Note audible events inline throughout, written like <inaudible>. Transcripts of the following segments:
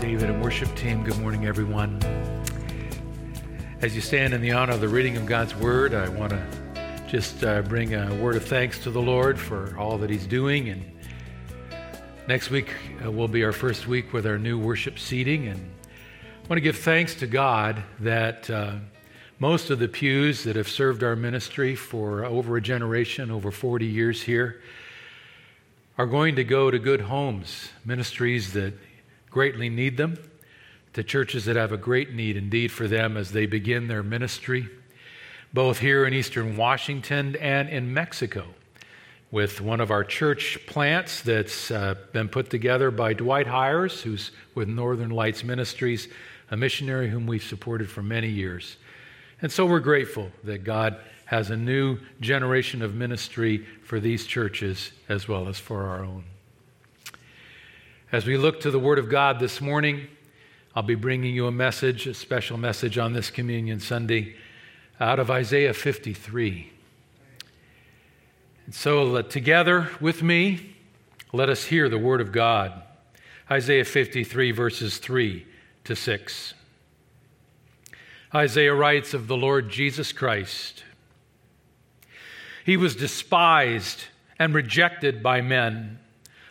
David and worship team. Good morning, everyone. As you stand in the honor of the reading of God's Word, I want to just uh, bring a word of thanks to the Lord for all that He's doing. And next week uh, will be our first week with our new worship seating. And I want to give thanks to God that uh, most of the pews that have served our ministry for over a generation, over 40 years here, are going to go to good homes, ministries that greatly need them, to churches that have a great need indeed for them as they begin their ministry, both here in eastern Washington and in Mexico, with one of our church plants that's uh, been put together by Dwight Hires, who's with Northern Lights Ministries, a missionary whom we've supported for many years. And so we're grateful that God has a new generation of ministry for these churches as well as for our own. As we look to the Word of God this morning, I'll be bringing you a message, a special message on this Communion Sunday out of Isaiah 53. And so, together with me, let us hear the Word of God. Isaiah 53, verses 3 to 6. Isaiah writes of the Lord Jesus Christ He was despised and rejected by men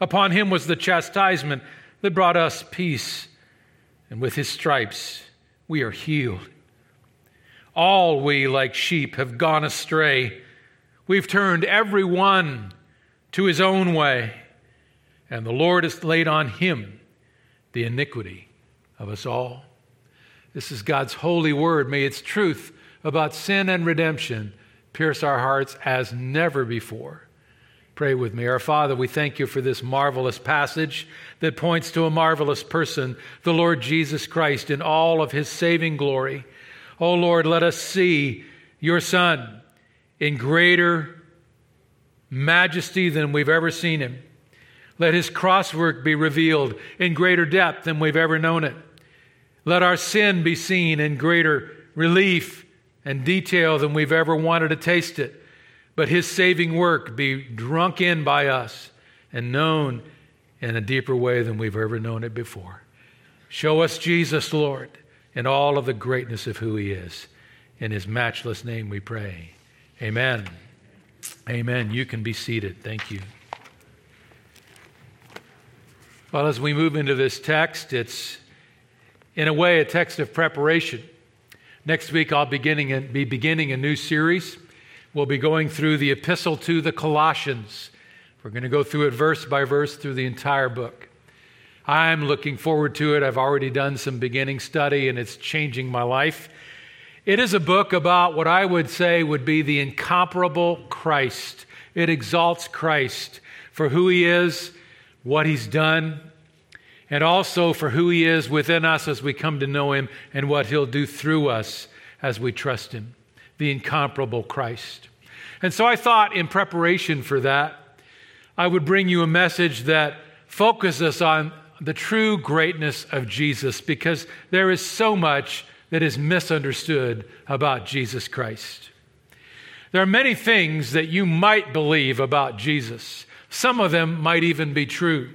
Upon him was the chastisement that brought us peace, and with his stripes we are healed. All we, like sheep, have gone astray. We've turned every one to his own way, and the Lord has laid on him the iniquity of us all. This is God's holy word. May its truth about sin and redemption pierce our hearts as never before. Pray with me. Our Father, we thank you for this marvelous passage that points to a marvelous person, the Lord Jesus Christ, in all of his saving glory. Oh Lord, let us see your Son in greater majesty than we've ever seen him. Let his crosswork be revealed in greater depth than we've ever known it. Let our sin be seen in greater relief and detail than we've ever wanted to taste it but his saving work be drunk in by us and known in a deeper way than we've ever known it before. Show us Jesus, Lord, and all of the greatness of who he is. In his matchless name we pray. Amen. Amen. You can be seated. Thank you. Well, as we move into this text, it's in a way a text of preparation. Next week, I'll beginning, be beginning a new series We'll be going through the epistle to the Colossians. We're going to go through it verse by verse through the entire book. I'm looking forward to it. I've already done some beginning study and it's changing my life. It is a book about what I would say would be the incomparable Christ. It exalts Christ for who he is, what he's done, and also for who he is within us as we come to know him and what he'll do through us as we trust him the incomparable Christ. And so I thought, in preparation for that, I would bring you a message that focuses on the true greatness of Jesus because there is so much that is misunderstood about Jesus Christ. There are many things that you might believe about Jesus. Some of them might even be true.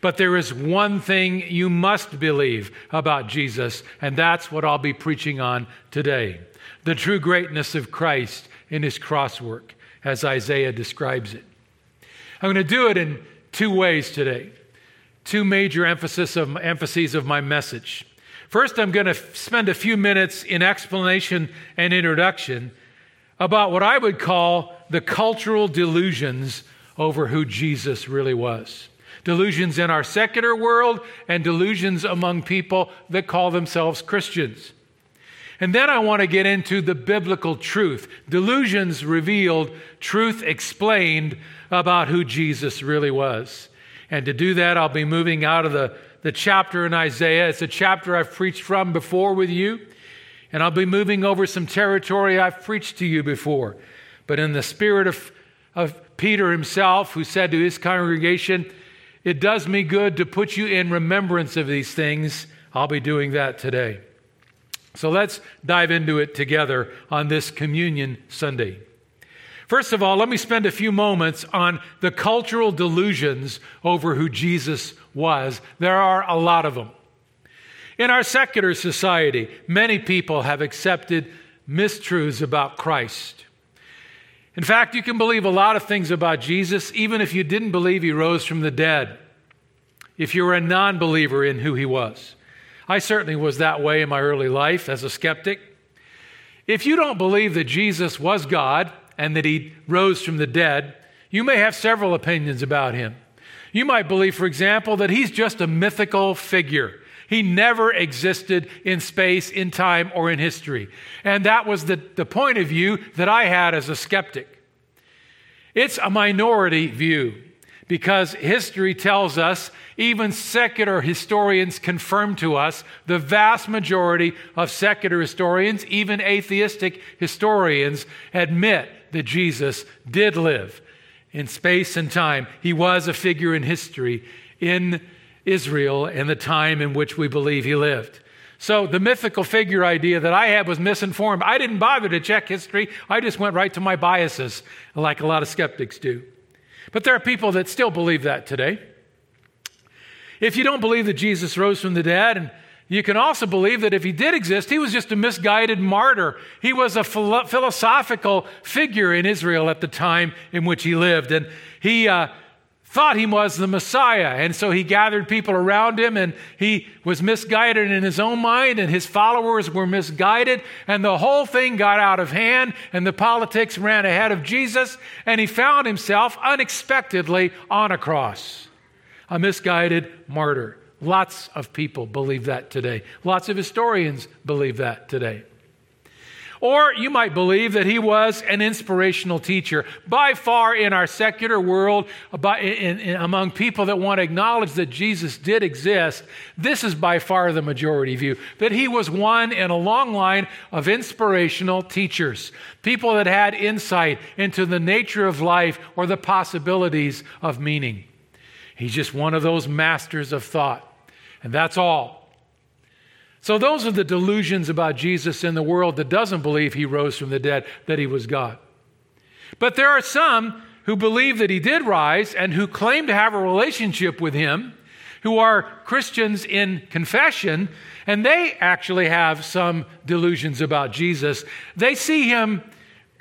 But there is one thing you must believe about Jesus, and that's what I'll be preaching on today the true greatness of Christ in his cross work, as Isaiah describes it. I'm going to do it in two ways today. two major emphasis of, emphases of my message. First, I'm going to spend a few minutes in explanation and introduction about what I would call the cultural delusions over who Jesus really was. Delusions in our secular world and delusions among people that call themselves Christians. And then I want to get into the biblical truth. Delusions revealed, truth explained about who Jesus really was. And to do that, I'll be moving out of the, the chapter in Isaiah. It's a chapter I've preached from before with you. And I'll be moving over some territory I've preached to you before. But in the spirit of, of Peter himself, who said to his congregation, It does me good to put you in remembrance of these things, I'll be doing that today. So let's dive into it together on this Communion Sunday. First of all, let me spend a few moments on the cultural delusions over who Jesus was. There are a lot of them. In our secular society, many people have accepted mistruths about Christ. In fact, you can believe a lot of things about Jesus even if you didn't believe he rose from the dead, if you were a non believer in who he was. I certainly was that way in my early life as a skeptic. If you don't believe that Jesus was God and that he rose from the dead, you may have several opinions about him. You might believe, for example, that he's just a mythical figure. He never existed in space, in time, or in history. And that was the, the point of view that I had as a skeptic. It's a minority view because history tells us, even secular historians confirm to us, the vast majority of secular historians, even atheistic historians, admit that Jesus did live in space and time. He was a figure in history in Israel and the time in which we believe he lived. So the mythical figure idea that I had was misinformed. I didn't bother to check history. I just went right to my biases, like a lot of skeptics do. But there are people that still believe that today. If you don't believe that Jesus rose from the dead, and you can also believe that if he did exist, he was just a misguided martyr. He was a philosophical figure in Israel at the time in which he lived. And he, uh, thought he was the Messiah. And so he gathered people around him and he was misguided in his own mind and his followers were misguided and the whole thing got out of hand and the politics ran ahead of Jesus and he found himself unexpectedly on a cross. A misguided martyr. Lots of people believe that today. Lots of historians believe that today. Or you might believe that he was an inspirational teacher. By far in our secular world, by, in, in, among people that want to acknowledge that Jesus did exist, this is by far the majority view that he was one in a long line of inspirational teachers, people that had insight into the nature of life or the possibilities of meaning. He's just one of those masters of thought. And that's all. So, those are the delusions about Jesus in the world that doesn't believe he rose from the dead, that he was God. But there are some who believe that he did rise and who claim to have a relationship with him, who are Christians in confession, and they actually have some delusions about Jesus. They see him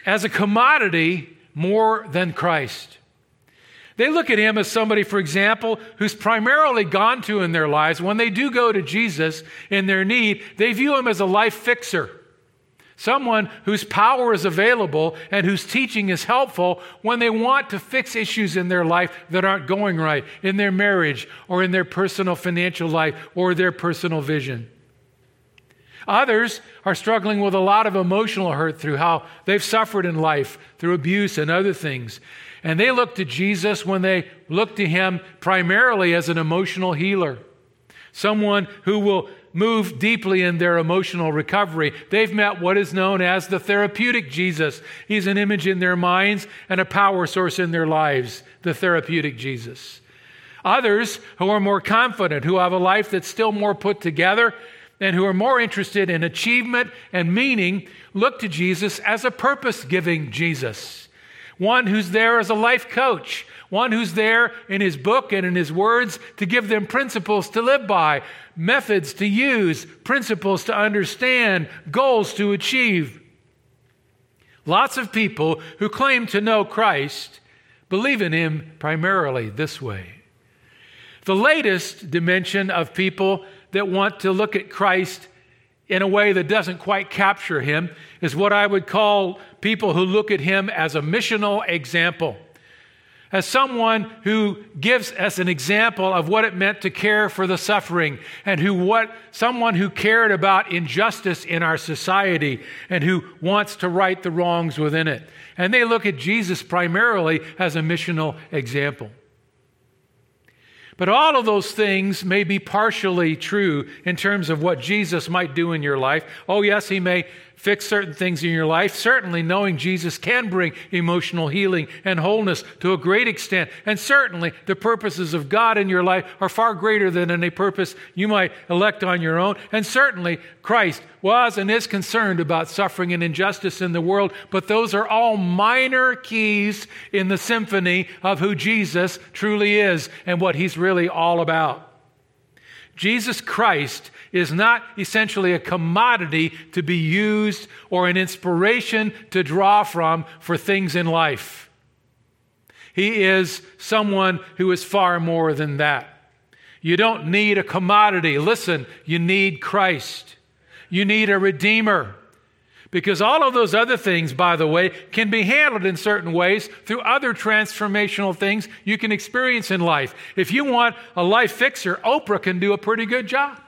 as a commodity more than Christ. They look at him as somebody, for example, who's primarily gone to in their lives. When they do go to Jesus in their need, they view him as a life fixer. Someone whose power is available and whose teaching is helpful when they want to fix issues in their life that aren't going right, in their marriage or in their personal financial life or their personal vision. Others are struggling with a lot of emotional hurt through how they've suffered in life, through abuse and other things. And they look to Jesus when they look to him primarily as an emotional healer, someone who will move deeply in their emotional recovery. They've met what is known as the therapeutic Jesus. He's an image in their minds and a power source in their lives, the therapeutic Jesus. Others who are more confident, who have a life that's still more put together, and who are more interested in achievement and meaning, look to Jesus as a purpose giving Jesus one who's there as a life coach, one who's there in his book and in his words to give them principles to live by, methods to use, principles to understand, goals to achieve. Lots of people who claim to know Christ believe in him primarily this way. The latest dimension of people that want to look at Christ in a way that doesn't quite capture him is what I would call people who look at him as a missional example as someone who gives us an example of what it meant to care for the suffering and who what someone who cared about injustice in our society and who wants to right the wrongs within it. And they look at Jesus primarily as a missional example. But all of those things may be partially true in terms of what Jesus might do in your life. Oh, yes, he may fix certain things in your life. Certainly, knowing Jesus can bring emotional healing and wholeness to a great extent. And certainly, the purposes of God in your life are far greater than any purpose you might elect on your own. And certainly, Christ was and is concerned about suffering and injustice in the world. But those are all minor keys in the symphony of who Jesus truly is and what he's really all about. Jesus Christ is not essentially a commodity to be used or an inspiration to draw from for things in life. He is someone who is far more than that. You don't need a commodity. Listen, you need Christ. You need a Redeemer. Because all of those other things, by the way, can be handled in certain ways through other transformational things you can experience in life. If you want a life fixer, Oprah can do a pretty good job.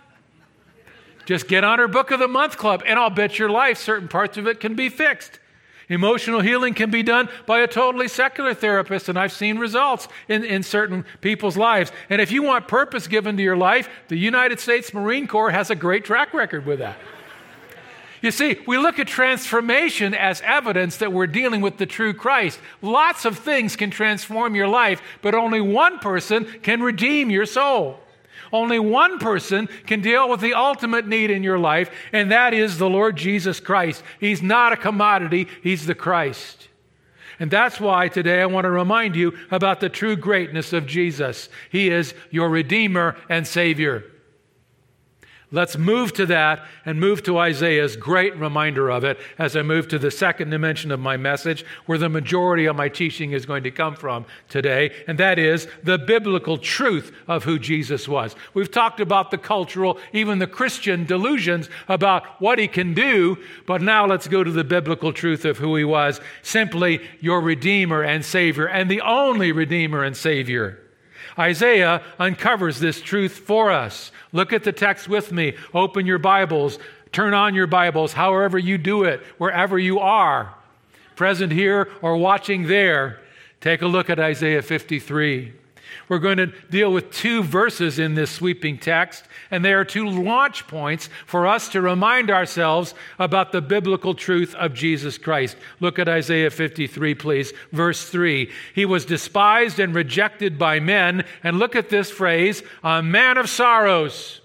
Just get on her Book of the Month Club, and I'll bet your life certain parts of it can be fixed. Emotional healing can be done by a totally secular therapist, and I've seen results in, in certain people's lives. And if you want purpose given to your life, the United States Marine Corps has a great track record with that. You see, we look at transformation as evidence that we're dealing with the true Christ. Lots of things can transform your life, but only one person can redeem your soul. Only one person can deal with the ultimate need in your life, and that is the Lord Jesus Christ. He's not a commodity, He's the Christ. And that's why today I want to remind you about the true greatness of Jesus. He is your Redeemer and Savior. Let's move to that and move to Isaiah's great reminder of it as I move to the second dimension of my message, where the majority of my teaching is going to come from today, and that is the biblical truth of who Jesus was. We've talked about the cultural, even the Christian delusions about what he can do, but now let's go to the biblical truth of who he was simply your Redeemer and Savior, and the only Redeemer and Savior. Isaiah uncovers this truth for us. Look at the text with me. Open your Bibles. Turn on your Bibles, however you do it, wherever you are, present here or watching there. Take a look at Isaiah 53. We're going to deal with two verses in this sweeping text, and they are two launch points for us to remind ourselves about the biblical truth of Jesus Christ. Look at Isaiah 53, please. Verse 3. He was despised and rejected by men, and look at this phrase, a man of sorrows.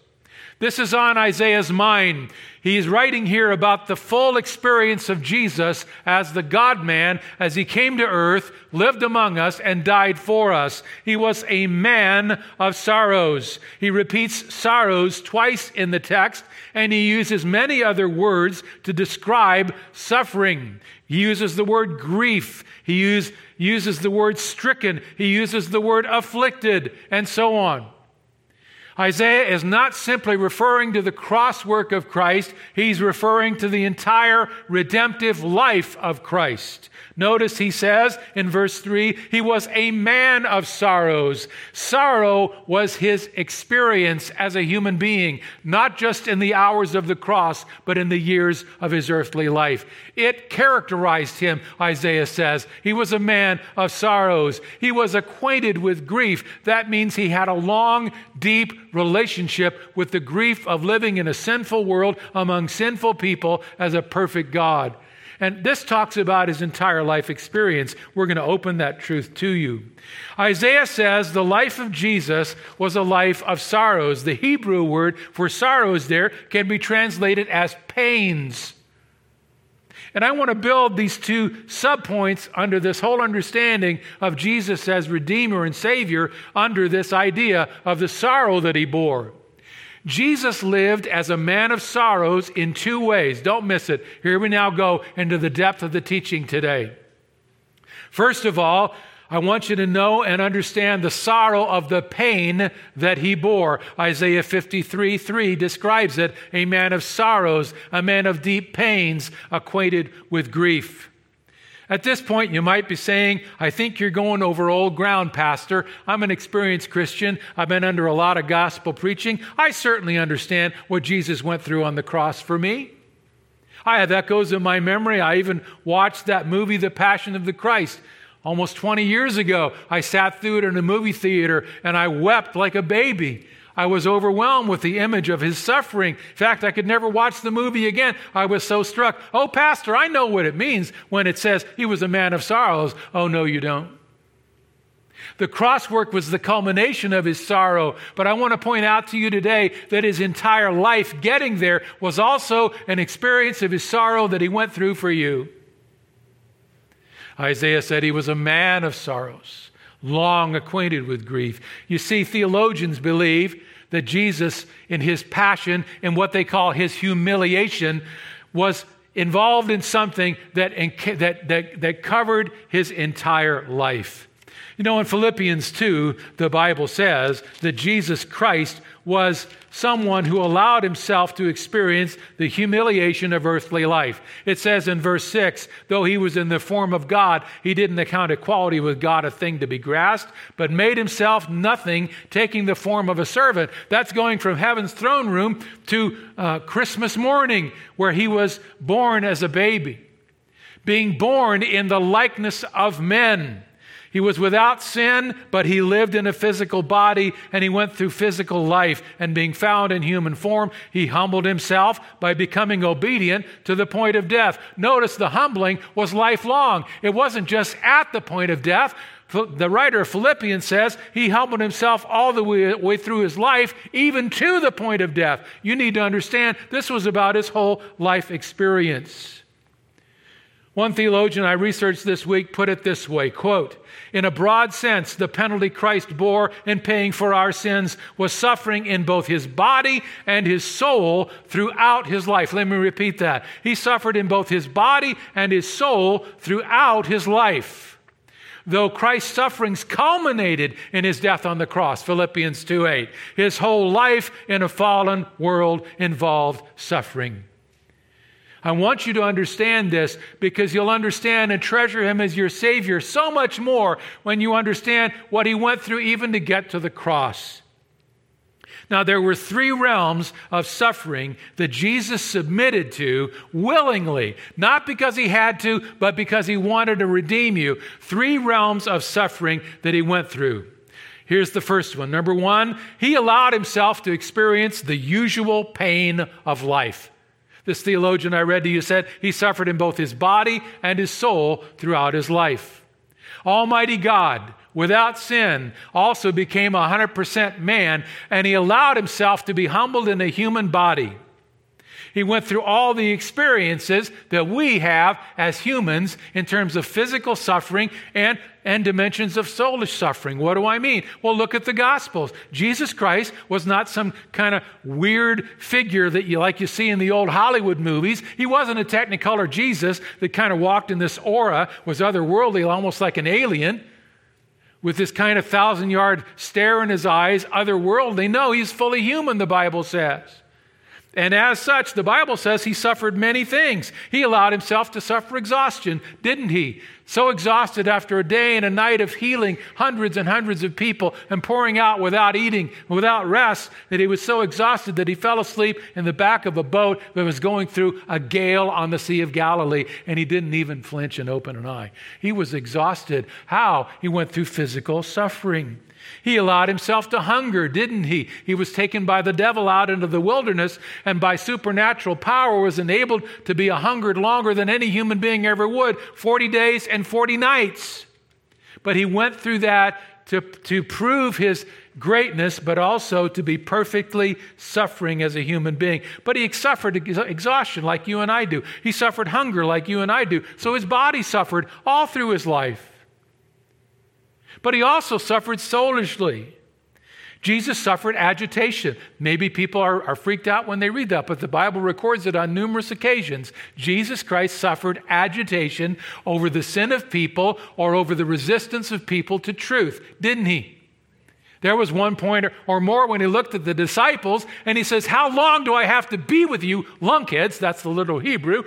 This is on Isaiah's mind. He's writing here about the full experience of Jesus as the God man, as he came to earth, lived among us, and died for us. He was a man of sorrows. He repeats sorrows twice in the text, and he uses many other words to describe suffering. He uses the word grief, he use, uses the word stricken, he uses the word afflicted, and so on. Isaiah is not simply referring to the cross work of Christ, he's referring to the entire redemptive life of Christ. Notice he says in verse 3 he was a man of sorrows. Sorrow was his experience as a human being, not just in the hours of the cross, but in the years of his earthly life. It characterized him, Isaiah says. He was a man of sorrows. He was acquainted with grief. That means he had a long, deep relationship with the grief of living in a sinful world among sinful people as a perfect God. And this talks about his entire life experience. We're going to open that truth to you. Isaiah says the life of Jesus was a life of sorrows. The Hebrew word for sorrows there can be translated as pains. And I want to build these two subpoints under this whole understanding of Jesus as Redeemer and Savior under this idea of the sorrow that he bore. Jesus lived as a man of sorrows in two ways. Don't miss it. Here we now go into the depth of the teaching today. First of all, I want you to know and understand the sorrow of the pain that he bore. Isaiah 53 3 describes it a man of sorrows, a man of deep pains, acquainted with grief. At this point, you might be saying, I think you're going over old ground, Pastor. I'm an experienced Christian. I've been under a lot of gospel preaching. I certainly understand what Jesus went through on the cross for me. I have echoes in my memory. I even watched that movie, The Passion of the Christ. Almost 20 years ago, I sat through it in a movie theater and I wept like a baby. I was overwhelmed with the image of his suffering. In fact, I could never watch the movie again. I was so struck. Oh, Pastor, I know what it means when it says he was a man of sorrows. Oh, no, you don't. The crosswork was the culmination of his sorrow, but I want to point out to you today that his entire life getting there was also an experience of his sorrow that he went through for you. Isaiah said he was a man of sorrows, long acquainted with grief. You see, theologians believe that Jesus, in his passion, in what they call his humiliation, was involved in something that, that, that, that covered his entire life. You know, in Philippians 2, the Bible says that Jesus Christ was someone who allowed himself to experience the humiliation of earthly life. It says in verse 6 though he was in the form of God, he didn't account equality with God a thing to be grasped, but made himself nothing, taking the form of a servant. That's going from heaven's throne room to uh, Christmas morning, where he was born as a baby, being born in the likeness of men. He was without sin, but he lived in a physical body and he went through physical life. And being found in human form, he humbled himself by becoming obedient to the point of death. Notice the humbling was lifelong, it wasn't just at the point of death. The writer of Philippians says he humbled himself all the way, way through his life, even to the point of death. You need to understand this was about his whole life experience. One theologian I researched this week put it this way quote, In a broad sense, the penalty Christ bore in paying for our sins was suffering in both his body and his soul throughout his life. Let me repeat that. He suffered in both his body and his soul throughout his life. Though Christ's sufferings culminated in his death on the cross, Philippians 2 8, his whole life in a fallen world involved suffering. I want you to understand this because you'll understand and treasure him as your Savior so much more when you understand what he went through even to get to the cross. Now, there were three realms of suffering that Jesus submitted to willingly, not because he had to, but because he wanted to redeem you. Three realms of suffering that he went through. Here's the first one. Number one, he allowed himself to experience the usual pain of life. This theologian I read to you said he suffered in both his body and his soul throughout his life. Almighty God, without sin, also became 100% man, and he allowed himself to be humbled in a human body. He went through all the experiences that we have as humans in terms of physical suffering and, and dimensions of soulish suffering. What do I mean? Well, look at the Gospels. Jesus Christ was not some kind of weird figure that you like you see in the old Hollywood movies. He wasn't a technicolor Jesus that kind of walked in this aura, was otherworldly, almost like an alien with this kind of thousand yard stare in his eyes, otherworldly. No, he's fully human, the Bible says. And as such, the Bible says he suffered many things. He allowed himself to suffer exhaustion, didn't he? So exhausted after a day and a night of healing hundreds and hundreds of people and pouring out without eating, without rest, that he was so exhausted that he fell asleep in the back of a boat that was going through a gale on the Sea of Galilee, and he didn't even flinch and open an eye. He was exhausted. How? He went through physical suffering. He allowed himself to hunger, didn't he? He was taken by the devil out into the wilderness and by supernatural power was enabled to be a hungered longer than any human being ever would 40 days and 40 nights. But he went through that to, to prove his greatness, but also to be perfectly suffering as a human being. But he suffered exhaustion like you and I do. He suffered hunger like you and I do. So his body suffered all through his life. But he also suffered soulishly. Jesus suffered agitation. Maybe people are, are, freaked out when they read that, but the Bible records it on numerous occasions. Jesus Christ suffered agitation over the sin of people or over the resistance of people to truth, didn't he? There was one point or more when he looked at the disciples and he says, How long do I have to be with you, lunkheads? That's the little Hebrew,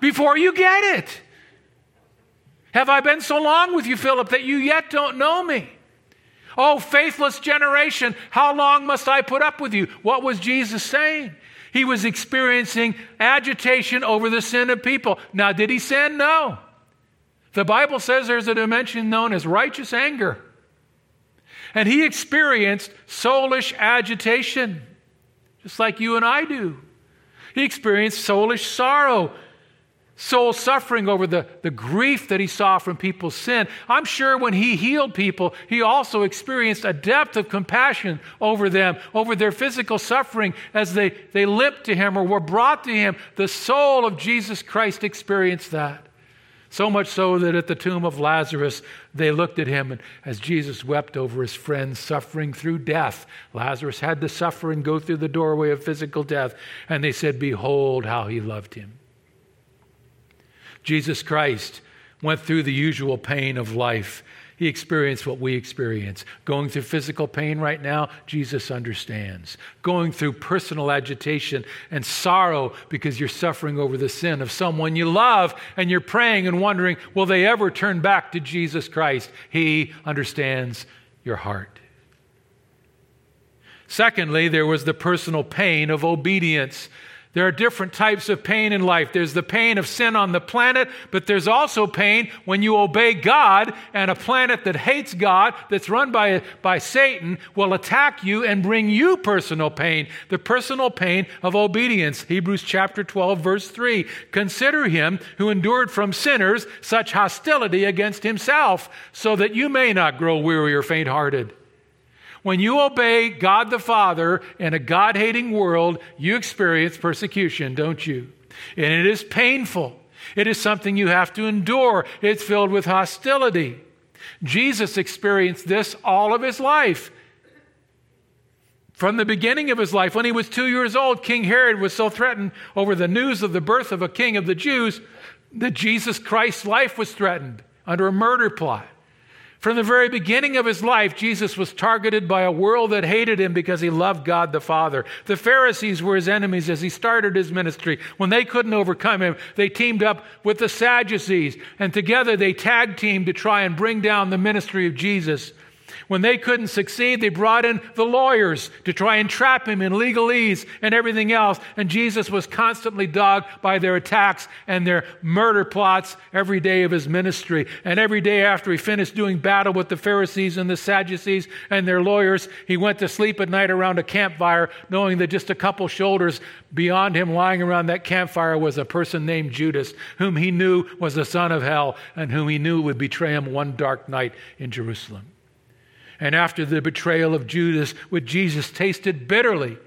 before you get it? Have I been so long with you, Philip, that you yet don't know me? Oh, faithless generation, how long must I put up with you? What was Jesus saying? He was experiencing agitation over the sin of people. Now, did he sin? No. The Bible says there's a dimension known as righteous anger. And he experienced soulish agitation, just like you and I do. He experienced soulish sorrow, soul suffering over the, the grief that he saw from people's sin. I'm sure when he healed people, he also experienced a depth of compassion over them, over their physical suffering as they, they limped to him or were brought to him. The soul of Jesus Christ experienced that. So much so that at the tomb of Lazarus, they looked at him and as Jesus wept over his friends suffering through death. Lazarus had to suffer and go through the doorway of physical death. And they said, Behold how he loved him. Jesus Christ went through the usual pain of life he experienced what we experience. Going through physical pain right now, Jesus understands. Going through personal agitation and sorrow because you're suffering over the sin of someone you love and you're praying and wondering, will they ever turn back to Jesus Christ? He understands your heart. Secondly, there was the personal pain of obedience. There are different types of pain in life. There's the pain of sin on the planet, but there's also pain when you obey God, and a planet that hates God, that's run by, by Satan, will attack you and bring you personal pain. The personal pain of obedience. Hebrews chapter 12, verse 3. Consider him who endured from sinners such hostility against himself, so that you may not grow weary or faint hearted. When you obey God the Father in a God hating world, you experience persecution, don't you? And it is painful. It is something you have to endure. It's filled with hostility. Jesus experienced this all of his life. From the beginning of his life, when he was two years old, King Herod was so threatened over the news of the birth of a king of the Jews that Jesus Christ's life was threatened under a murder plot. From the very beginning of his life, Jesus was targeted by a world that hated him because he loved God the Father. The Pharisees were his enemies as he started his ministry. When they couldn't overcome him, they teamed up with the Sadducees, and together they tag teamed to try and bring down the ministry of Jesus. When they couldn't succeed, they brought in the lawyers to try and trap him in legalese and everything else. And Jesus was constantly dogged by their attacks and their murder plots every day of his ministry. And every day after he finished doing battle with the Pharisees and the Sadducees and their lawyers, he went to sleep at night around a campfire, knowing that just a couple shoulders beyond him, lying around that campfire, was a person named Judas, whom he knew was the son of hell and whom he knew would betray him one dark night in Jerusalem. And after the betrayal of Judas, which Jesus tasted bitterly,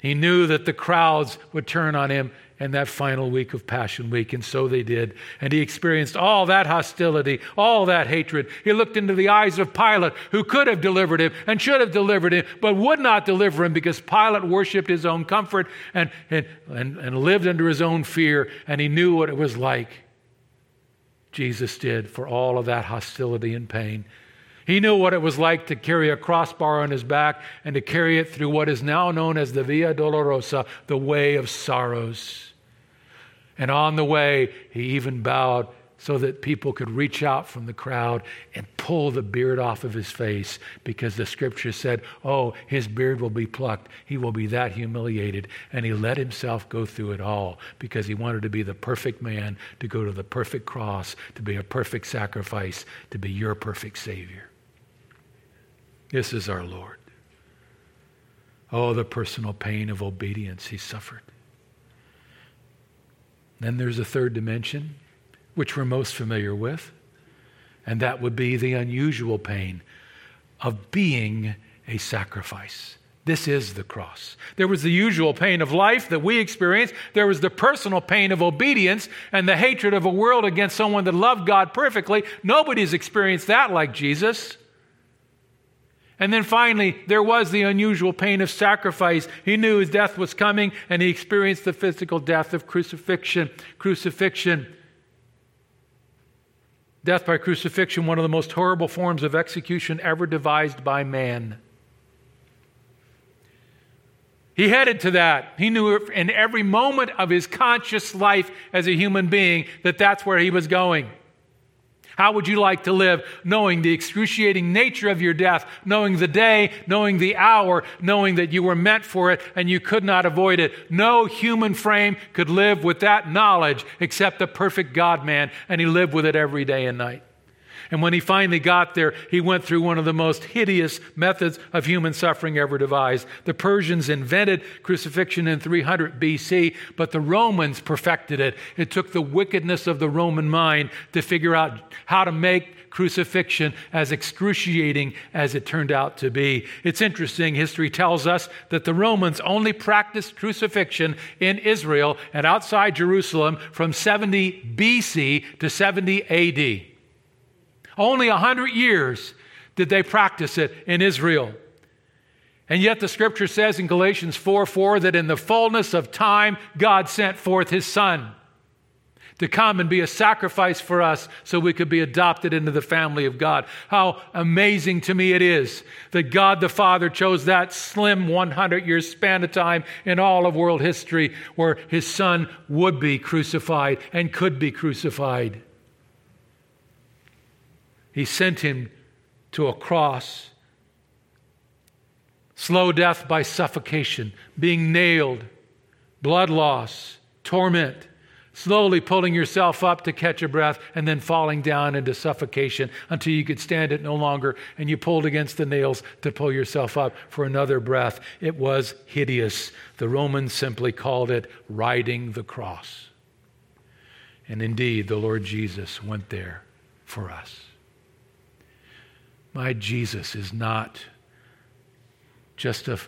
he knew that the crowds would turn on him in that final week of Passion Week, and so they did. And he experienced all that hostility, all that hatred. He looked into the eyes of Pilate, who could have delivered him and should have delivered him, but would not deliver him because Pilate worshiped his own comfort and, and, and, and lived under his own fear, and he knew what it was like. Jesus did for all of that hostility and pain. He knew what it was like to carry a crossbar on his back and to carry it through what is now known as the Via Dolorosa, the way of sorrows. And on the way, he even bowed so that people could reach out from the crowd and pull the beard off of his face because the scripture said, Oh, his beard will be plucked. He will be that humiliated. And he let himself go through it all because he wanted to be the perfect man, to go to the perfect cross, to be a perfect sacrifice, to be your perfect Savior. This is our Lord. Oh, the personal pain of obedience he suffered. Then there's a third dimension, which we're most familiar with, and that would be the unusual pain of being a sacrifice. This is the cross. There was the usual pain of life that we experience. There was the personal pain of obedience and the hatred of a world against someone that loved God perfectly. Nobody's experienced that like Jesus. And then finally, there was the unusual pain of sacrifice. He knew his death was coming, and he experienced the physical death of crucifixion. Crucifixion. Death by crucifixion, one of the most horrible forms of execution ever devised by man. He headed to that. He knew in every moment of his conscious life as a human being that that's where he was going. How would you like to live knowing the excruciating nature of your death, knowing the day, knowing the hour, knowing that you were meant for it and you could not avoid it? No human frame could live with that knowledge except the perfect God man, and he lived with it every day and night. And when he finally got there, he went through one of the most hideous methods of human suffering ever devised. The Persians invented crucifixion in 300 BC, but the Romans perfected it. It took the wickedness of the Roman mind to figure out how to make crucifixion as excruciating as it turned out to be. It's interesting, history tells us that the Romans only practiced crucifixion in Israel and outside Jerusalem from 70 BC to 70 AD. Only 100 years did they practice it in Israel. And yet the scripture says in Galatians 4 4 that in the fullness of time, God sent forth his Son to come and be a sacrifice for us so we could be adopted into the family of God. How amazing to me it is that God the Father chose that slim 100 year span of time in all of world history where his Son would be crucified and could be crucified. He sent him to a cross. Slow death by suffocation, being nailed, blood loss, torment, slowly pulling yourself up to catch a breath, and then falling down into suffocation until you could stand it no longer and you pulled against the nails to pull yourself up for another breath. It was hideous. The Romans simply called it riding the cross. And indeed, the Lord Jesus went there for us. My Jesus is not just a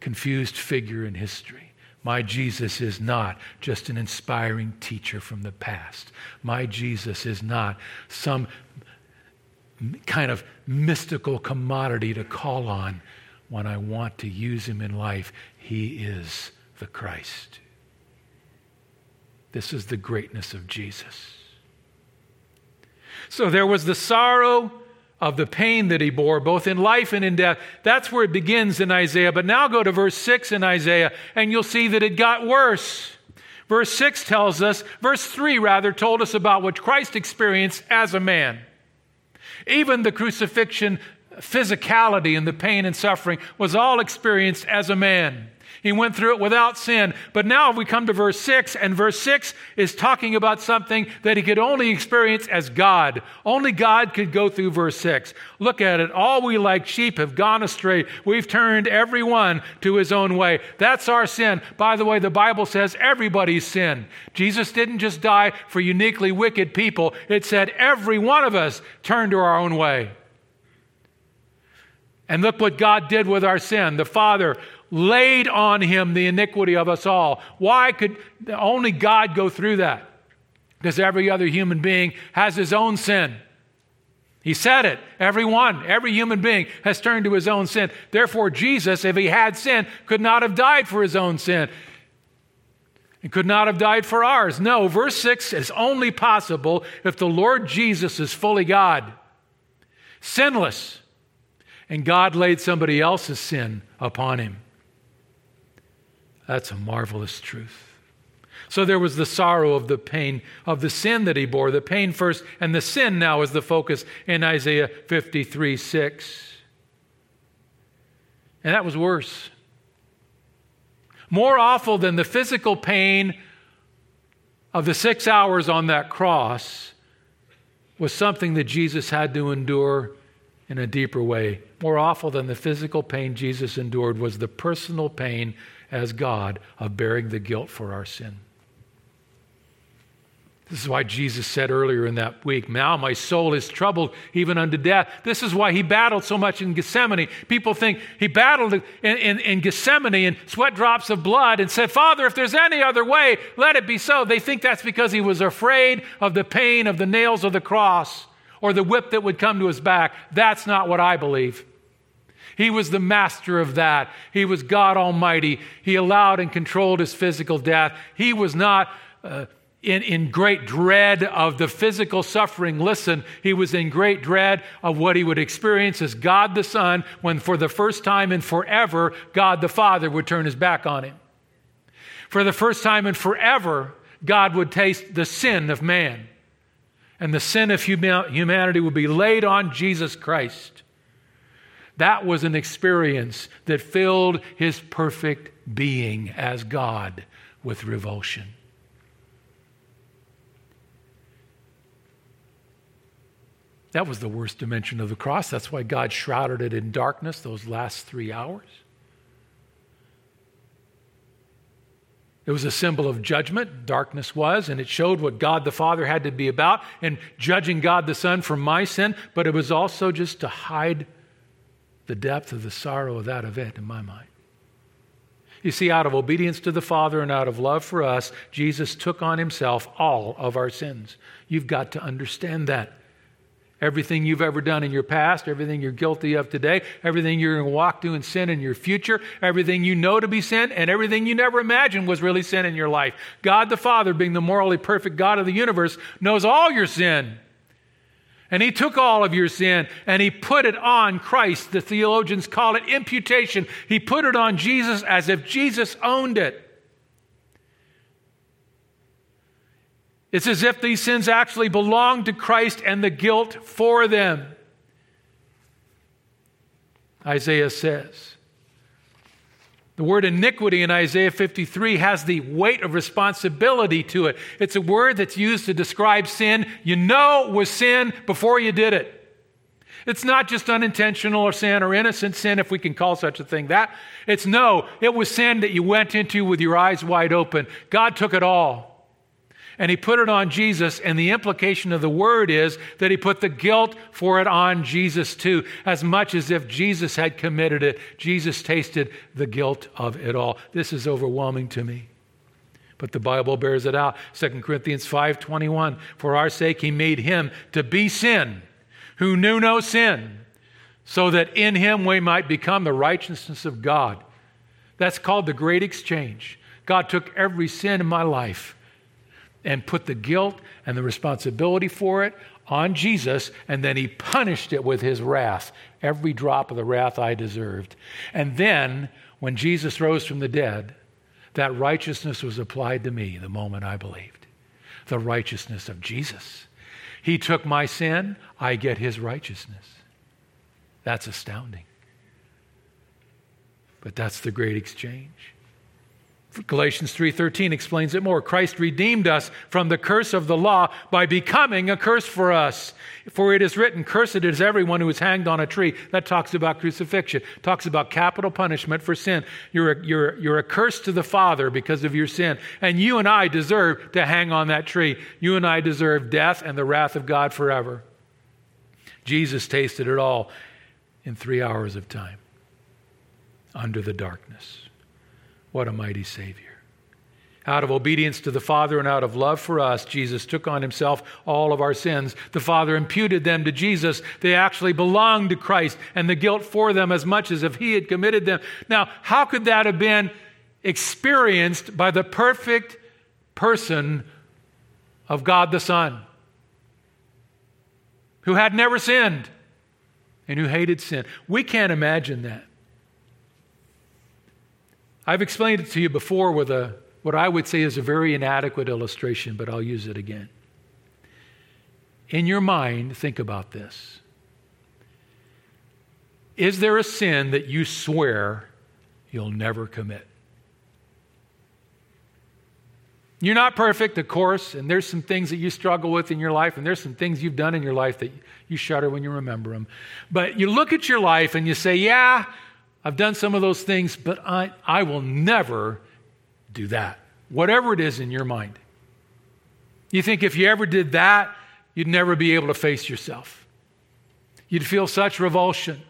confused figure in history. My Jesus is not just an inspiring teacher from the past. My Jesus is not some kind of mystical commodity to call on when I want to use him in life. He is the Christ. This is the greatness of Jesus. So there was the sorrow of the pain that he bore, both in life and in death. That's where it begins in Isaiah. But now go to verse 6 in Isaiah, and you'll see that it got worse. Verse 6 tells us, verse 3 rather, told us about what Christ experienced as a man. Even the crucifixion physicality and the pain and suffering was all experienced as a man. He went through it without sin. But now we come to verse 6, and verse 6 is talking about something that he could only experience as God. Only God could go through verse 6. Look at it. All we like sheep have gone astray. We've turned every one to his own way. That's our sin. By the way, the Bible says everybody's sin. Jesus didn't just die for uniquely wicked people, it said every one of us turned to our own way. And look what God did with our sin. The Father laid on him the iniquity of us all. Why could only God go through that? Because every other human being has his own sin. He said it. Everyone, every human being has turned to his own sin. Therefore, Jesus, if he had sin, could not have died for his own sin. He could not have died for ours. No, verse 6 is only possible if the Lord Jesus is fully God, sinless, and God laid somebody else's sin upon him. That's a marvelous truth. So there was the sorrow of the pain of the sin that he bore, the pain first, and the sin now is the focus in Isaiah 53 6. And that was worse. More awful than the physical pain of the six hours on that cross was something that Jesus had to endure in a deeper way. More awful than the physical pain Jesus endured was the personal pain as God of bearing the guilt for our sin. This is why Jesus said earlier in that week, Now my soul is troubled even unto death. This is why he battled so much in Gethsemane. People think he battled in, in, in, Gethsemane and sweat drops of blood and said, Father, if there's any other way, let it be so. They think that's because he was afraid of the pain of the nails of the cross or the whip that would come to his back. That's not what I believe. He was the master of that. He was God Almighty. He allowed and controlled his physical death. He was not uh, in, in great dread of the physical suffering. Listen, he was in great dread of what he would experience as God the Son when, for the first time in forever, God the Father would turn his back on him. For the first time in forever, God would taste the sin of man. And the sin of humanity would be laid on Jesus Christ. That was an experience that filled his perfect being as God with revulsion. That was the worst dimension of the cross. That's why God shrouded it in darkness those last three hours. It was a symbol of judgment, darkness was, and it showed what God the Father had to be about and judging God the Son for my sin, but it was also just to hide the depth of the sorrow of that event in my mind. You see, out of obedience to the Father and out of love for us, Jesus took on himself all of our sins. You've got to understand that. Everything you've ever done in your past, everything you're guilty of today, everything you're going to walk through in sin in your future, everything you know to be sin, and everything you never imagined was really sin in your life. God the Father, being the morally perfect God of the universe, knows all your sin. And he took all of your sin and he put it on Christ. The theologians call it imputation. He put it on Jesus as if Jesus owned it. It's as if these sins actually belong to Christ and the guilt for them. Isaiah says. The word iniquity in Isaiah 53 has the weight of responsibility to it. It's a word that's used to describe sin you know was sin before you did it. It's not just unintentional or sin or innocent sin, if we can call such a thing that. It's no, it was sin that you went into with your eyes wide open. God took it all and he put it on Jesus. And the implication of the word is that he put the guilt for it on Jesus too, as much as if Jesus had committed it. Jesus tasted the guilt of it all. This is overwhelming to me. But the Bible bears it out. 2 Corinthians 5:21 For our sake he made him to be sin who knew no sin so that in him we might become the righteousness of God. That's called the great exchange. God took every sin in my life and put the guilt and the responsibility for it on Jesus, and then he punished it with his wrath, every drop of the wrath I deserved. And then, when Jesus rose from the dead, that righteousness was applied to me the moment I believed. The righteousness of Jesus. He took my sin, I get his righteousness. That's astounding. But that's the great exchange. Galatians 3:13 explains it more. Christ redeemed us from the curse of the law by becoming a curse for us. For it is written, cursed is everyone who is hanged on a tree. That talks about crucifixion. Talks about capital punishment for sin. You're a, you're, you're a curse to the Father because of your sin. And you and I deserve to hang on that tree. You and I deserve death and the wrath of God forever. Jesus tasted it all in 3 hours of time under the darkness. What a mighty Savior. Out of obedience to the Father and out of love for us, Jesus took on himself all of our sins. The Father imputed them to Jesus. They actually belonged to Christ and the guilt for them as much as if he had committed them. Now, how could that have been experienced by the perfect person of God the Son, who had never sinned and who hated sin? We can't imagine that. I've explained it to you before with a, what I would say is a very inadequate illustration, but I'll use it again. In your mind, think about this. Is there a sin that you swear you'll never commit? You're not perfect, of course, and there's some things that you struggle with in your life, and there's some things you've done in your life that you shudder when you remember them. But you look at your life and you say, Yeah, I've done some of those things, but I, I will never do that. Whatever it is in your mind. You think if you ever did that, you'd never be able to face yourself. You'd feel such revulsion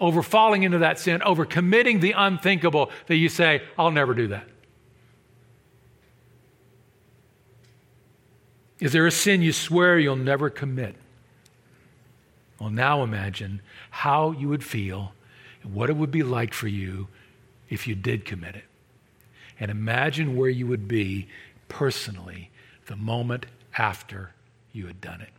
over falling into that sin, over committing the unthinkable, that you say, I'll never do that. Is there a sin you swear you'll never commit? Well, now imagine how you would feel what it would be like for you if you did commit it. And imagine where you would be personally the moment after you had done it.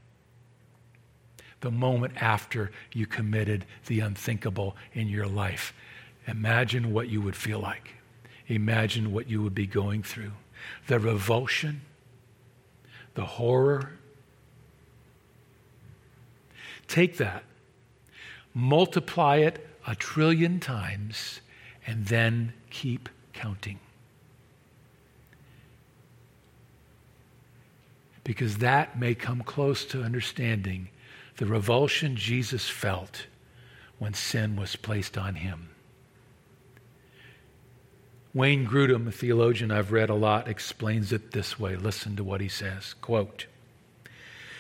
The moment after you committed the unthinkable in your life. Imagine what you would feel like. Imagine what you would be going through. The revulsion, the horror. Take that, multiply it a trillion times, and then keep counting. Because that may come close to understanding the revulsion Jesus felt when sin was placed on him. Wayne Grudem, a theologian I've read a lot, explains it this way. Listen to what he says. Quote,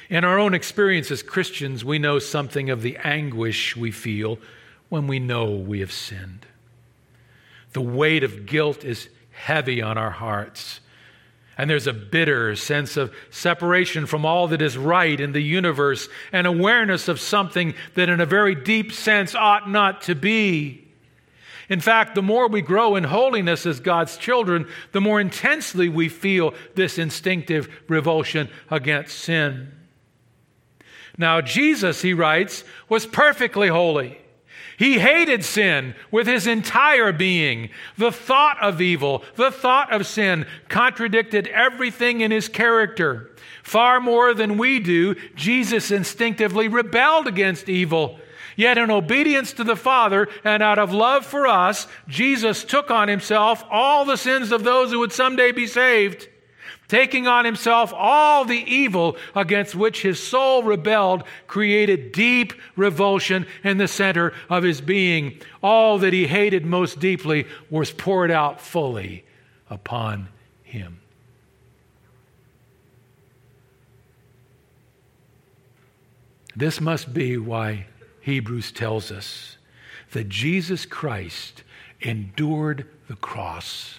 in our own experience as Christians, we know something of the anguish we feel when we know we have sinned. The weight of guilt is heavy on our hearts. And there's a bitter sense of separation from all that is right in the universe and awareness of something that, in a very deep sense, ought not to be. In fact, the more we grow in holiness as God's children, the more intensely we feel this instinctive revulsion against sin. Now, Jesus, he writes, was perfectly holy. He hated sin with his entire being. The thought of evil, the thought of sin contradicted everything in his character. Far more than we do, Jesus instinctively rebelled against evil. Yet, in obedience to the Father and out of love for us, Jesus took on himself all the sins of those who would someday be saved taking on himself all the evil against which his soul rebelled, created deep revulsion in the center of his being. All that he hated most deeply was poured out fully upon him. This must be why Hebrews tells us that Jesus Christ endured the cross,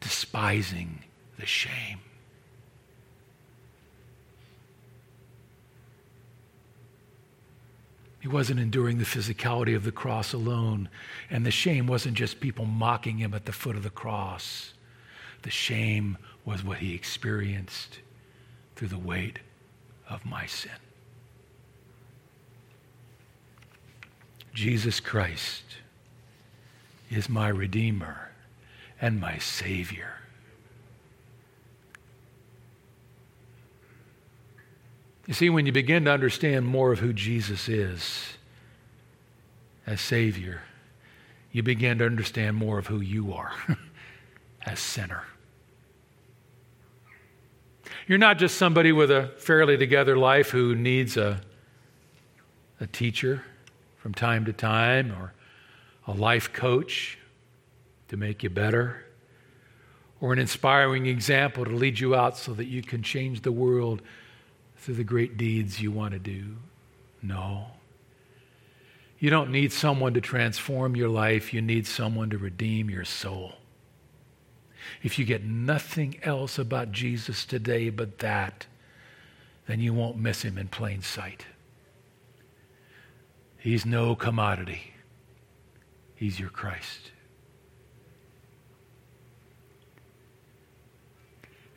despising the shame. He wasn't enduring the physicality of the cross alone. And the shame wasn't just people mocking him at the foot of the cross. The shame was what he experienced through the weight of my sin. Jesus Christ is my Redeemer and my Savior. You see, when you begin to understand more of who Jesus is as Savior, you begin to understand more of who you are <laughs> as sinner. You're not just somebody with a fairly together life who needs a, a teacher from time to time or a life coach to make you better or an inspiring example to lead you out so that you can change the world through the great deeds you want to do. No. You don't need someone to transform your life, you need someone to redeem your soul. If you get nothing else about Jesus today but that, then you won't miss him in plain sight. He's no commodity, he's your Christ.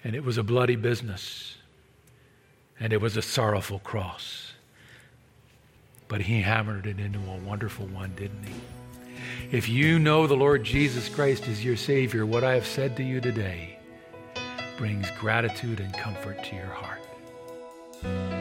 And it was a bloody business. And it was a sorrowful cross. But he hammered it into a wonderful one, didn't he? If you know the Lord Jesus Christ is your Savior, what I have said to you today brings gratitude and comfort to your heart.